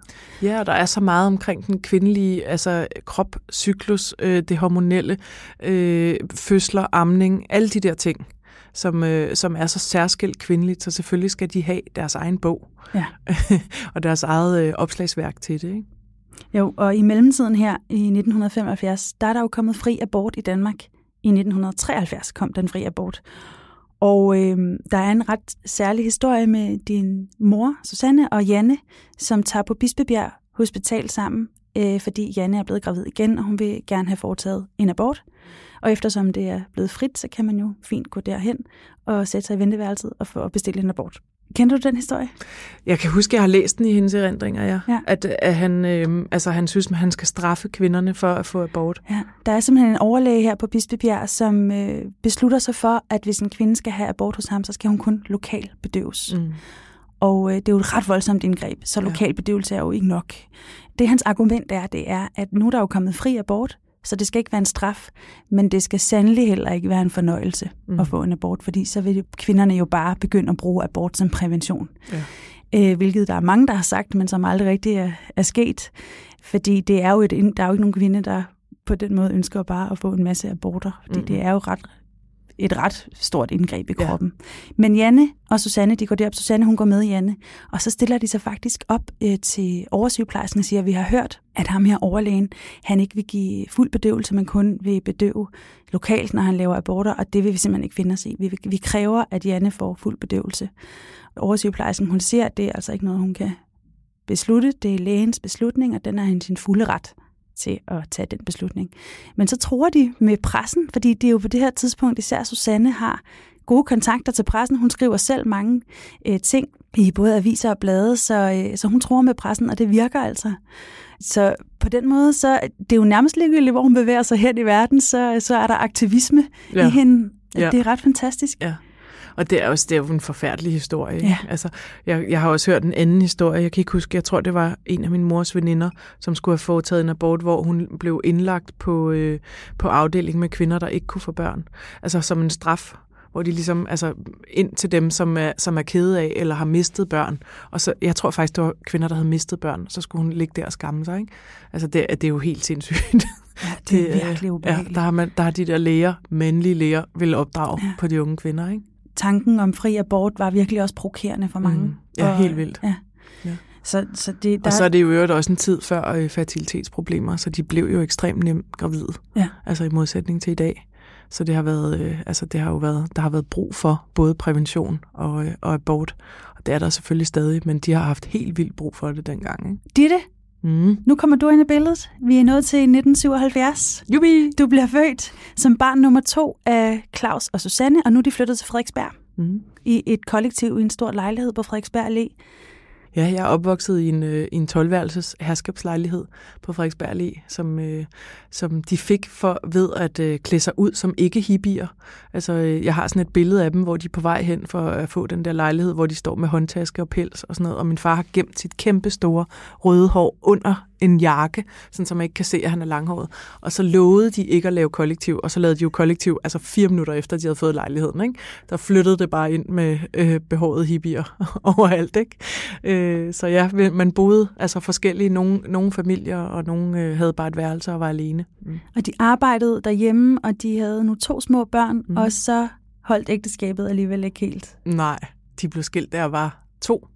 Ja, og der er så meget omkring den kvindelige altså krop, cyklus, øh, det hormonelle, øh, fødsler, amning, alle de der ting, som, øh, som er så særskilt kvindeligt, så selvfølgelig skal de have deres egen bog Ja. og deres eget øh, opslagsværk til det. Ikke? Jo, og i mellemtiden her i 1975, der er der jo kommet fri abort i Danmark. I 1973 kom den fri abort. Og øh, der er en ret særlig historie med din mor, Susanne og Janne, som tager på Bispebjerg Hospital sammen, øh, fordi Janne er blevet gravid igen, og hun vil gerne have foretaget en abort. Og eftersom det er blevet frit, så kan man jo fint gå derhen og sætte sig i venteværelset og få og bestille en abort. Kender du den historie? Jeg kan huske, at jeg har læst den i hendes erindringer, ja. Ja. At, at han, øh, altså, han synes, at han skal straffe kvinderne for at få abort. Ja, der er simpelthen en overlæge her på Bispebjerg, som øh, beslutter sig for, at hvis en kvinde skal have abort hos ham, så skal hun kun lokal bedøves. Mm. Og øh, det er jo et ret voldsomt indgreb, så lokal bedøvelse er jo ikke nok. Det hans argument er, det er, at nu er der jo kommet fri abort, så det skal ikke være en straf, men det skal sandelig heller ikke være en fornøjelse Mm. at få en abort, fordi så vil kvinderne jo bare begynde at bruge abort som prævention. Ja. Øh, hvilket der er mange, der har sagt, men som aldrig rigtig er, er sket. Fordi det er jo et, der er jo ikke nogen kvinde, der på den måde ønsker bare at få en masse aborter. Fordi Mm. det er jo ret, et ret stort indgreb i Ja. kroppen. Men Janne og Susanne, de går derop. Susanne, hun går med Janne. Og så stiller de sig faktisk op øh, til oversygeplejersken og siger, at vi har hørt, at ham her overlægen, han ikke vil give fuld bedøvelse, men kun vil bedøve lokalt, når han laver aborter, og det vil vi simpelthen ikke finde os i. Vi, vil- vi kræver, at Janne får fuld bedøvelse. Oversygeplejersken, hun siger, at det er altså ikke noget, hun kan beslutte. Det er lægens beslutning, og den er hendes sin fulde ret til at tage den beslutning. Men så tror de med pressen, fordi det er jo på det her tidspunkt, især Susanne har gode kontakter til pressen. Hun skriver selv mange øh, ting i både aviser og blade, så, øh, så hun tror med pressen, og det virker altså. Så på den måde, så det er jo nærmest ligegyldigt, hvor hun bevæger sig hen i verden, så, så er der aktivisme ja. i hende. Ja. Det er ret fantastisk. Ja. Og det er, også, det er jo en forfærdelig historie. ikke? Ja. Altså, jeg, jeg har også hørt en anden historie. Jeg kan ikke huske, jeg tror, det var en af min mors veninder, som skulle have foretaget en abort, hvor hun blev indlagt på, øh, på afdeling med kvinder, der ikke kunne få børn. Altså som en straf hvor de ligesom, altså ind til dem, som er, som er kede af, eller har mistet børn. Og så, jeg tror faktisk, det var kvinder, der havde mistet børn, så skulle hun ligge der og skamme sig, ikke? Altså, det, det er jo helt sindssygt. Ja, det er øh, virkelig ja, ubehageligt. der, har man, der har de der læger, mandlige læger, vil opdrage Ja. ja. på de unge kvinder, ikke? Tanken om fri abort var virkelig også provokerende for mange. Mm. Ja, helt vildt. Ja. Ja. Så, så det, der, Og så er det jo øvrigt også en tid før øh, fertilitetsproblemer, så de blev jo ekstremt nemt gravide. Ja. Altså i modsætning til i dag. Så det har været, øh, altså det har jo været, der har været brug for både prævention og, øh, og abort. Og det er der selvfølgelig stadig, men de har haft helt vildt brug for det dengang. Ikke? Ditte, Mm. nu kommer du ind i billedet. Vi er nået til 1977. Jubi! Du bliver født som barn nummer to af Claus og Susanne, og nu er de flyttet til Frederiksberg. Mm. i et kollektiv i en stor lejlighed på Frederiksberg Allé. Ja, jeg er opvokset i en, øh, i en 12-værelses herskabslejlighed på Frederiksberg Allé, som, øh, som de fik for ved at øh, klæde sig ud som ikke-hippier. Altså, øh, jeg har sådan et billede af dem, hvor de er på vej hen for at få den der lejlighed, hvor de står med håndtaske og pels og sådan noget, og min far har gemt sit kæmpe store røde hår under en jakke, sådan så man ikke kan se, at han er langhåret. Og så lovede de ikke at lave kollektiv, og så lavede de jo kollektiv, altså fire minutter efter, de havde fået lejligheden. Ikke? Der flyttede det bare ind med øh, behårede hippier overalt. Ikke? Øh, så ja, man boede altså forskellige, nogle, nogle familier, og nogle øh, havde bare et værelse og var alene. Mm. Og de arbejdede derhjemme, og de havde nu to små børn, mm. og så holdt ægteskabet alligevel ikke helt. Nej, de blev skilt, der var to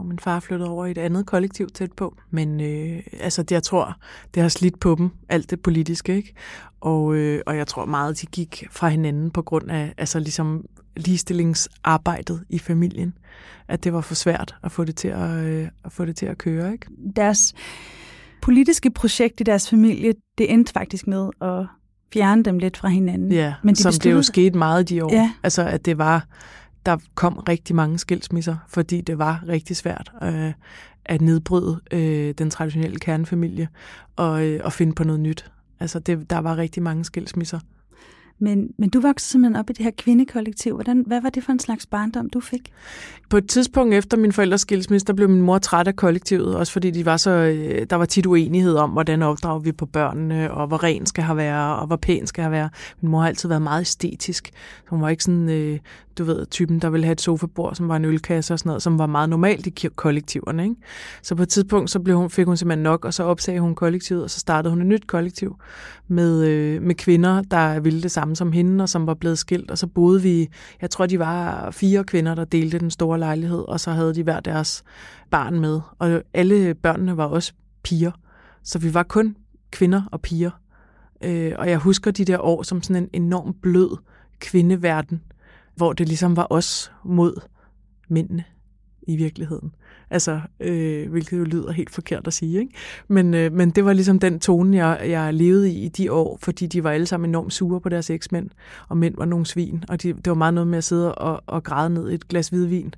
og min far flyttede over i et andet kollektiv tæt på. Men øh, altså, det, jeg tror, det har slidt på dem, alt det politiske, ikke? Og, øh, og jeg tror meget, de gik fra hinanden på grund af altså, ligesom ligestillingsarbejdet i familien. At det var for svært at få det til at, øh, at, få det til at køre, ikke? Deres politiske projekt i deres familie, det endte faktisk med at fjerne dem lidt fra hinanden. Ja, Men de som besluttede... det jo skete meget de år. Ja. Altså, at det var der kom rigtig mange skilsmisser, fordi det var rigtig svært øh, at nedbryde øh, den traditionelle kernefamilie og, øh, og finde på noget nyt. Altså, det, der var rigtig mange skilsmisser. Men, men du voksede simpelthen op i det her kvindekollektiv. Hvordan, hvad var det for en slags barndom, du fik? På et tidspunkt efter min forældres skilsmisse, der blev min mor træt af kollektivet, også fordi de var så, øh, der var tit uenighed om, hvordan opdrager vi på børnene, og hvor ren skal have være, og hvor pæn skal have være. Min mor har altid været meget æstetisk. Hun var ikke sådan, øh, du ved, typen, der ville have et sofabord, som var en ølkasse og sådan noget, som var meget normalt i kollektiverne. Ikke? Så på et tidspunkt, så blev hun, fik hun simpelthen nok, og så opsagde hun kollektivet, og så startede hun et nyt kollektiv med, øh, med kvinder, der ville det samme som hende, og som var blevet skilt, og så boede vi, jeg tror, de var fire kvinder, der delte den store lejlighed, og så havde de hver deres barn med, og alle børnene var også piger, så vi var kun kvinder og piger. Øh, og jeg husker de der år som sådan en enorm blød kvindeverden, hvor det ligesom var os mod mændene i virkeligheden. Altså, øh, hvilket jo lyder helt forkert at sige, ikke? Men, øh, men det var ligesom den tone, jeg, jeg levede i i de år, fordi de var alle sammen enormt sure på deres eksmænd, og mænd var nogle svin, og de, det var meget noget med at sidde og, og græde ned et glas hvidvin,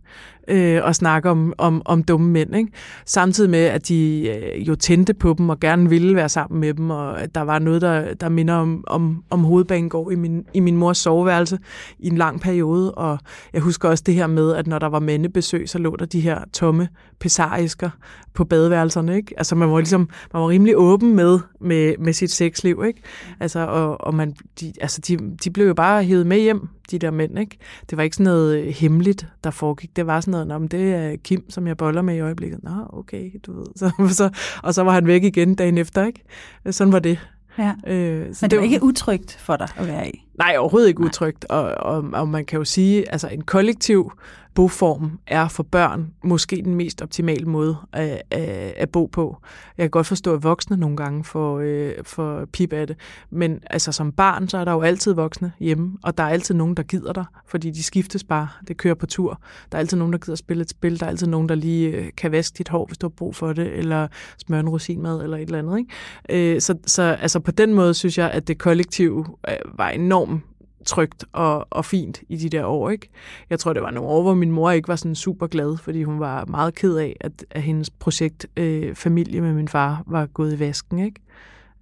øh, og snakke om, om, om dumme mænd, ikke? Samtidig med, at de øh, jo tændte på dem, og gerne ville være sammen med dem, og at der var noget, der, der minder om, om, om hovedbanegård i min, i min mors soveværelse i en lang periode, og jeg husker også det her med, at når der var mandebesøg, så lå der de her tomme pesarisker på badeværelserne, ikke? Altså man var ligesom, man var rimelig åben med, med, med sit sexliv, ikke? Altså, og, og man, de, altså de, de blev jo bare hævet med hjem, de der mænd, ikke? Det var ikke sådan noget hemmeligt, der foregik. Det var sådan noget, om det er Kim, som jeg boller med i øjeblikket. Nå, okay, du ved. Så, så, og så var han væk igen dagen efter, ikke? Sådan var det. Ja. Øh, så Men det var ikke utrygt for dig at være i? Nej, overhovedet ikke utrygt. Og, og, og man kan jo sige, altså en kollektiv boform er for børn måske den mest optimale måde at, at, at bo på. Jeg kan godt forstå, at voksne nogle gange får, øh, får pip af det, men altså som barn, så er der jo altid voksne hjemme, og der er altid nogen, der gider dig, fordi de skiftes bare, det kører på tur. Der er altid nogen, der gider spille et spil, der er altid nogen, der lige øh, kan vaske dit hår, hvis du har brug for det, eller smøre en rosinmad, eller et eller andet. Ikke? Øh, så, så altså på den måde synes jeg, at det kollektive øh, var enormt trygt og, og fint i de der år. Ikke? Jeg tror, det var nogle år, hvor min mor ikke var sådan super glad, fordi hun var meget ked af, at, at hendes projekt øh, familie med min far var gået i vasken. Ikke?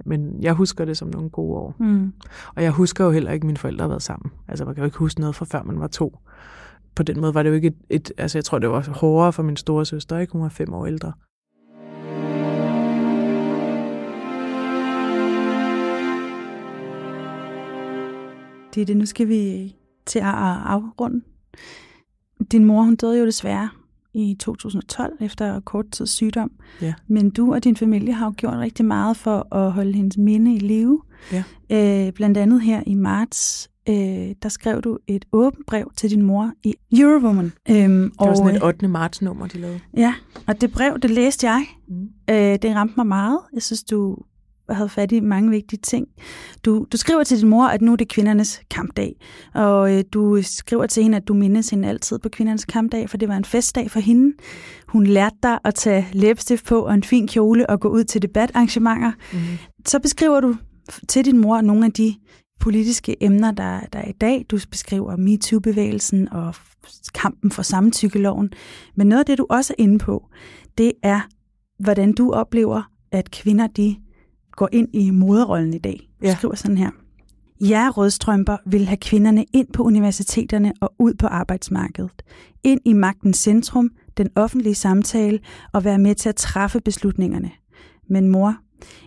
Men jeg husker det som nogle gode år. Mm. Og jeg husker jo heller ikke, at mine forældre har været sammen. Altså, man kan jo ikke huske noget fra før man var to. På den måde var det jo ikke et, et altså jeg tror, det var hårdere for min store søster, ikke? Hun var fem år ældre. Det. nu skal vi til at afrunde. Din mor, hun døde jo desværre i 2012 efter kort tid sygdom. Ja. Men du og din familie har jo gjort rigtig meget for at holde hendes minde i live. Ja. Øh, blandt andet her i marts, øh, der skrev du et åbent brev til din mor i Eurowoman. Øhm, det var og, sådan et 8. Øh, marts nummer, de lavede. Ja, og det brev, det læste jeg. Mm. Øh, det ramte mig meget. Jeg synes, du havde fat i mange vigtige ting. Du, du skriver til din mor, at nu er det kvindernes kampdag, og øh, du skriver til hende, at du mindes hende altid på kvindernes kampdag, for det var en festdag for hende. Hun lærte dig at tage læbestift på og en fin kjole og gå ud til debatarrangementer. Mm. Så beskriver du til din mor nogle af de politiske emner, der, der er i dag. Du beskriver MeToo-bevægelsen og kampen for samtykkeloven. Men noget af det, du også er inde på, det er, hvordan du oplever, at kvinder de går ind i moderrollen i dag. Du ja. skriver sådan her. Jeg rødstrømper vil have kvinderne ind på universiteterne og ud på arbejdsmarkedet. Ind i magtens centrum, den offentlige samtale og være med til at træffe beslutningerne. Men mor,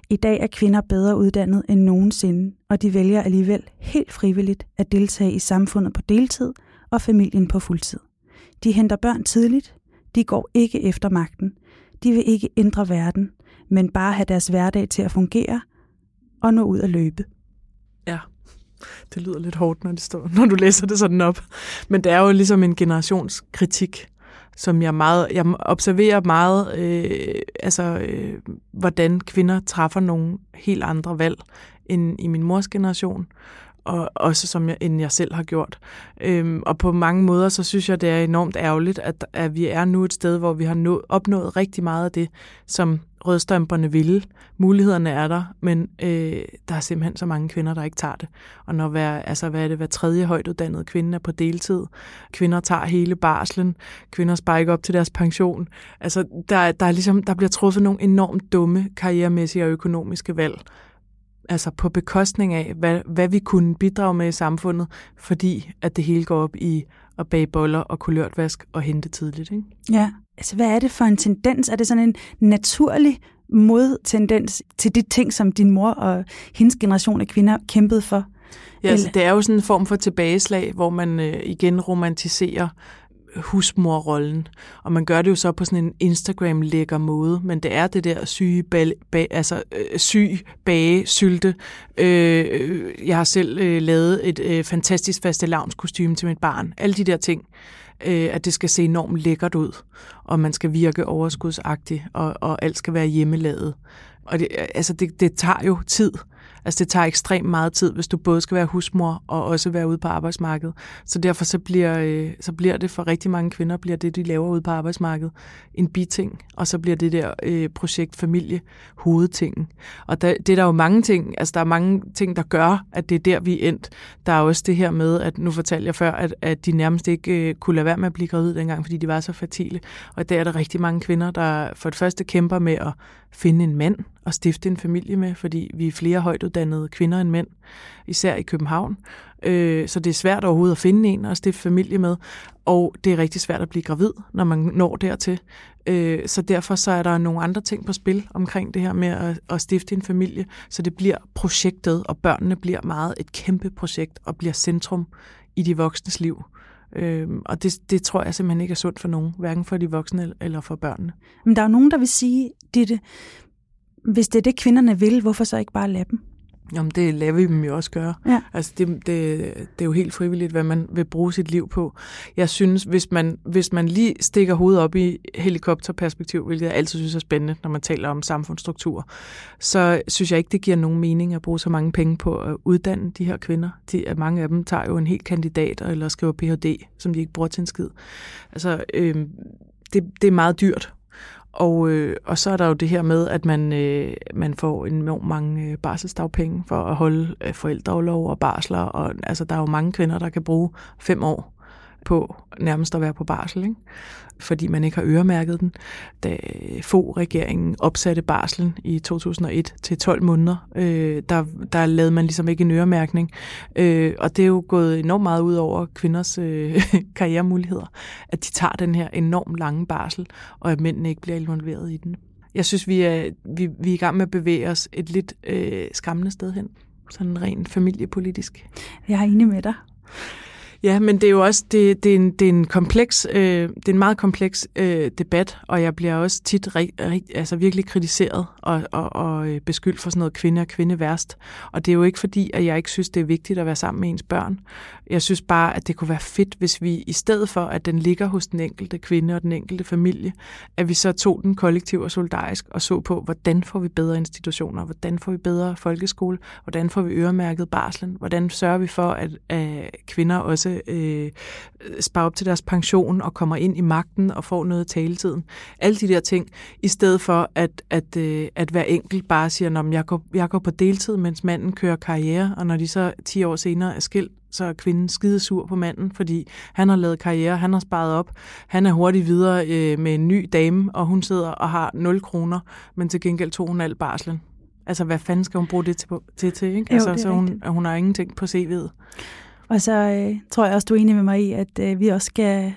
i dag er kvinder bedre uddannet end nogensinde, og de vælger alligevel helt frivilligt at deltage i samfundet på deltid og familien på fuldtid. De henter børn tidligt, de går ikke efter magten, de vil ikke ændre verden, men bare have deres hverdag til at fungere og nå ud at løbe. Ja, det lyder lidt hårdt, når, det står, når du læser det sådan op. Men det er jo ligesom en generationskritik, som jeg meget, jeg observerer meget, øh, altså øh, hvordan kvinder træffer nogle helt andre valg end i min mors generation og også som jeg, end jeg selv har gjort. Øhm, og på mange måder, så synes jeg, det er enormt ærgerligt, at, at vi er nu et sted, hvor vi har nå, opnået rigtig meget af det, som rødstrømperne ville. Mulighederne er der, men øh, der er simpelthen så mange kvinder, der ikke tager det. Og når hver, altså, hvad er det, hver tredje højtuddannede kvinde er på deltid, kvinder tager hele barslen, kvinder sparer ikke op til deres pension. Altså, der, der, er ligesom, der bliver truffet nogle enormt dumme karrieremæssige og økonomiske valg, altså på bekostning af, hvad, hvad vi kunne bidrage med i samfundet, fordi at det hele går op i at bage boller og kulørtvask og hente tidligt. Ikke? Ja, altså hvad er det for en tendens? Er det sådan en naturlig modtendens til de ting, som din mor og hendes generation af kvinder kæmpede for? Ja, altså, det er jo sådan en form for tilbageslag, hvor man øh, igen romantiserer husmorrollen. Og man gør det jo så på sådan en Instagram-lækker måde, men det er det der syge, bal, ba, altså, øh, syg bage, sylte. Øh, jeg har selv øh, lavet et øh, fantastisk faste kostume til mit barn. Alle de der ting. Øh, at det skal se enormt lækkert ud, og man skal virke overskudsagtig, og, og alt skal være hjemmelavet. Og det, altså det, det tager jo tid. Altså det tager ekstremt meget tid, hvis du både skal være husmor og også være ude på arbejdsmarkedet. Så derfor så bliver, øh, så bliver det for rigtig mange kvinder, bliver det, de laver ude på arbejdsmarkedet, en biting. Og så bliver det der øh, projekt familie hovedtingen. Og der, det er der jo mange ting, altså der er mange ting, der gør, at det er der, vi er endt. Der er også det her med, at nu fortalte jeg før, at, at de nærmest ikke øh, kunne lade være med at blive gravid dengang, fordi de var så fertile. Og der er der rigtig mange kvinder, der for det første kæmper med at finde en mand at stifte en familie med, fordi vi er flere højtuddannede kvinder end mænd, især i København. Øh, så det er svært overhovedet at finde en at stifte familie med, og det er rigtig svært at blive gravid, når man når dertil. Øh, så derfor så er der nogle andre ting på spil omkring det her med at, at stifte en familie, så det bliver projektet, og børnene bliver meget et kæmpe projekt og bliver centrum i de voksnes liv. Øhm, og det, det tror jeg simpelthen ikke er sundt for nogen, hverken for de voksne eller for børnene. Men der er jo nogen, der vil sige, det, hvis det er det, kvinderne vil, hvorfor så ikke bare lade dem? Jamen, det lader vi dem jo også gøre. Ja. Altså, det, det, det er jo helt frivilligt, hvad man vil bruge sit liv på. Jeg synes, hvis man, hvis man lige stikker hovedet op i helikopterperspektiv, hvilket jeg altid synes er spændende, når man taler om samfundsstruktur, så synes jeg ikke, det giver nogen mening at bruge så mange penge på at uddanne de her kvinder. De, mange af dem tager jo en helt kandidat eller skriver Ph.D., som de ikke bruger til en skid. Altså, øh, det, det er meget dyrt og, øh, og så er der jo det her med, at man, øh, man får enormt mange øh, barselsdagpenge for at holde øh, forældreoverlov og barsler. Og, altså, der er jo mange kvinder, der kan bruge fem år på nærmest at være på barsel, ikke? fordi man ikke har øremærket den. Da FO-regeringen opsatte barslen i 2001 til 12 måneder, øh, der, der lavede man ligesom ikke en øremærkning. Øh, og det er jo gået enormt meget ud over kvinders øh, karrieremuligheder, at de tager den her enormt lange barsel, og at mændene ikke bliver involveret i den. Jeg synes, vi er, vi, vi er i gang med at bevæge os et lidt øh, skræmmende sted hen, sådan rent familiepolitisk. Jeg er enig med dig. Ja, men det er jo også det, det er en, det er en kompleks, øh, det er en meget kompleks øh, debat, og jeg bliver også tit rig, rig, altså virkelig kritiseret og, og, og øh, beskyldt for sådan noget kvinde og kvinde værst. Og det er jo ikke fordi, at jeg ikke synes, det er vigtigt at være sammen med ens børn. Jeg synes bare, at det kunne være fedt, hvis vi i stedet for, at den ligger hos den enkelte kvinde og den enkelte familie, at vi så tog den kollektiv og solidarisk og så på, hvordan får vi bedre institutioner, hvordan får vi bedre folkeskole, hvordan får vi øremærket barslen, hvordan sørger vi for, at, at kvinder også også øh, sparer op til deres pension og kommer ind i magten og får noget af taletiden. Alle de der ting, i stedet for at, at, øh, at hver enkelt bare siger, at jeg går, jeg går på deltid, mens manden kører karriere, og når de så 10 år senere er skilt, så er kvinden skide sur på manden, fordi han har lavet karriere, han har sparet op, han er hurtigt videre øh, med en ny dame, og hun sidder og har 0 kroner, men til gengæld tog hun alt barslen. Altså, hvad fanden skal hun bruge det til, til, til ikke? Jo, altså, så hun, rigtigt. hun har ingenting på CV'et. Og så øh, tror jeg også, du er enig med mig i, at øh, vi også skal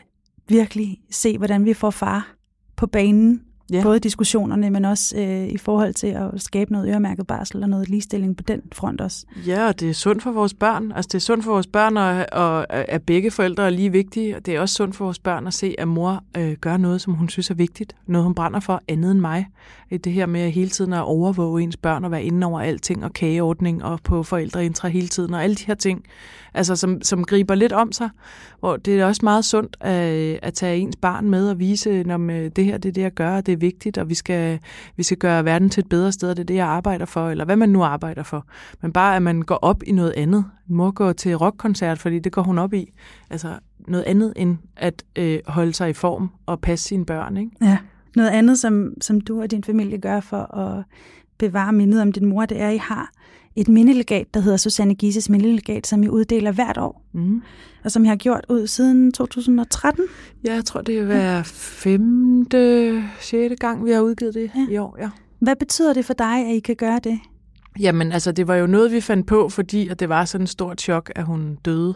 virkelig se, hvordan vi får far på banen. Ja. Både diskussionerne, men også øh, i forhold til at skabe noget øremærket barsel og noget ligestilling på den front også. Ja, og det er sundt for vores børn. Altså, det er sundt for vores børn, og, og at begge forældre er lige vigtige. Og det er også sundt for vores børn at se, at mor øh, gør noget, som hun synes er vigtigt. Noget, hun brænder for, andet end mig. Det her med at hele tiden at overvåge ens børn og være inde over alting, og kageordning og på forældreintra hele tiden, og alle de her ting, altså, som, som griber lidt om sig. Hvor det er også meget sundt at, at tage ens barn med og vise, når øh, det her det er det, jeg gør, og det er vigtigt, og vi skal, vi skal gøre verden til et bedre sted, og det er det, jeg arbejder for, eller hvad man nu arbejder for. Men bare, at man går op i noget andet. Mor går til rockkoncert, fordi det går hun op i. Altså noget andet end at øh, holde sig i form og passe sine børn. Ikke? Ja. Noget andet, som, som du og din familie gør for at bevare mindet om din mor, det er, at I har et mindelegat, der hedder Susanne Gises mindelegat, som I uddeler hvert år, Mm. og som I har gjort ud siden 2013. Ja, jeg tror, det er hver femte, sjette gang, vi har udgivet det Ja. ja. i år. Ja. Hvad betyder det for dig, at I kan gøre det? Jamen, altså, det var jo noget, vi fandt på, fordi at det var sådan et stort chok, at hun døde.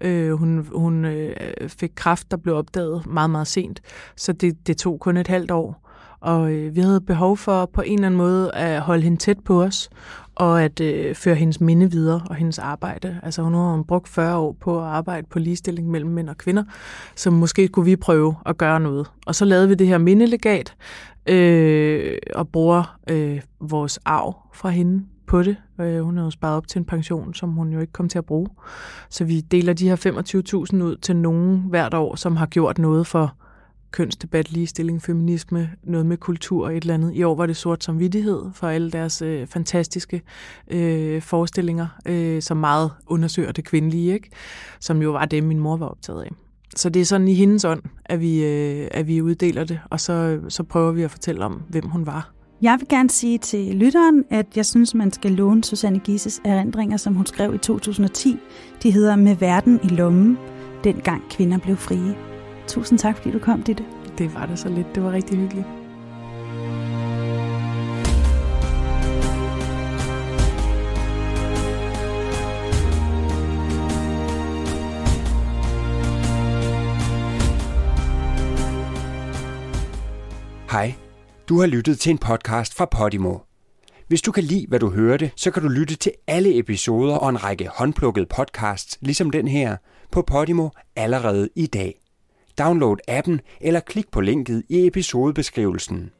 Øh, hun hun øh, fik kræft, der blev opdaget meget, meget sent, så det, det tog kun et halvt år. Og øh, vi havde behov for på en eller anden måde at holde hende tæt på os, og at øh, føre hendes minde videre og hendes arbejde. Altså hun har brugt 40 år på at arbejde på ligestilling mellem mænd og kvinder, så måske kunne vi prøve at gøre noget. Og så lavede vi det her mindelegat, øh, og bruger øh, vores arv fra hende på det. Øh, hun har jo sparet op til en pension, som hun jo ikke kom til at bruge. Så vi deler de her 25.000 ud til nogen hvert år, som har gjort noget for kønsdebat, ligestilling, feminisme, noget med kultur og et eller andet. I år var det sort som vidtighed for alle deres øh, fantastiske øh, forestillinger, øh, som meget undersøger det kvindelige, ikke? som jo var det, min mor var optaget af. Så det er sådan i hendes ånd, at vi, øh, at vi uddeler det, og så, så prøver vi at fortælle om, hvem hun var. Jeg vil gerne sige til lytteren, at jeg synes, man skal låne Susanne Gises erindringer, som hun skrev i 2010. De hedder Med verden i lommen, dengang kvinder blev frie. Tusind tak, fordi du kom, Ditte. Det var det så lidt. Det var rigtig hyggeligt. Hej, du har lyttet til en podcast fra Podimo. Hvis du kan lide, hvad du hørte, så kan du lytte til alle episoder og en række håndplukkede podcasts, ligesom den her, på Podimo allerede i dag. Download appen eller klik på linket i episodebeskrivelsen.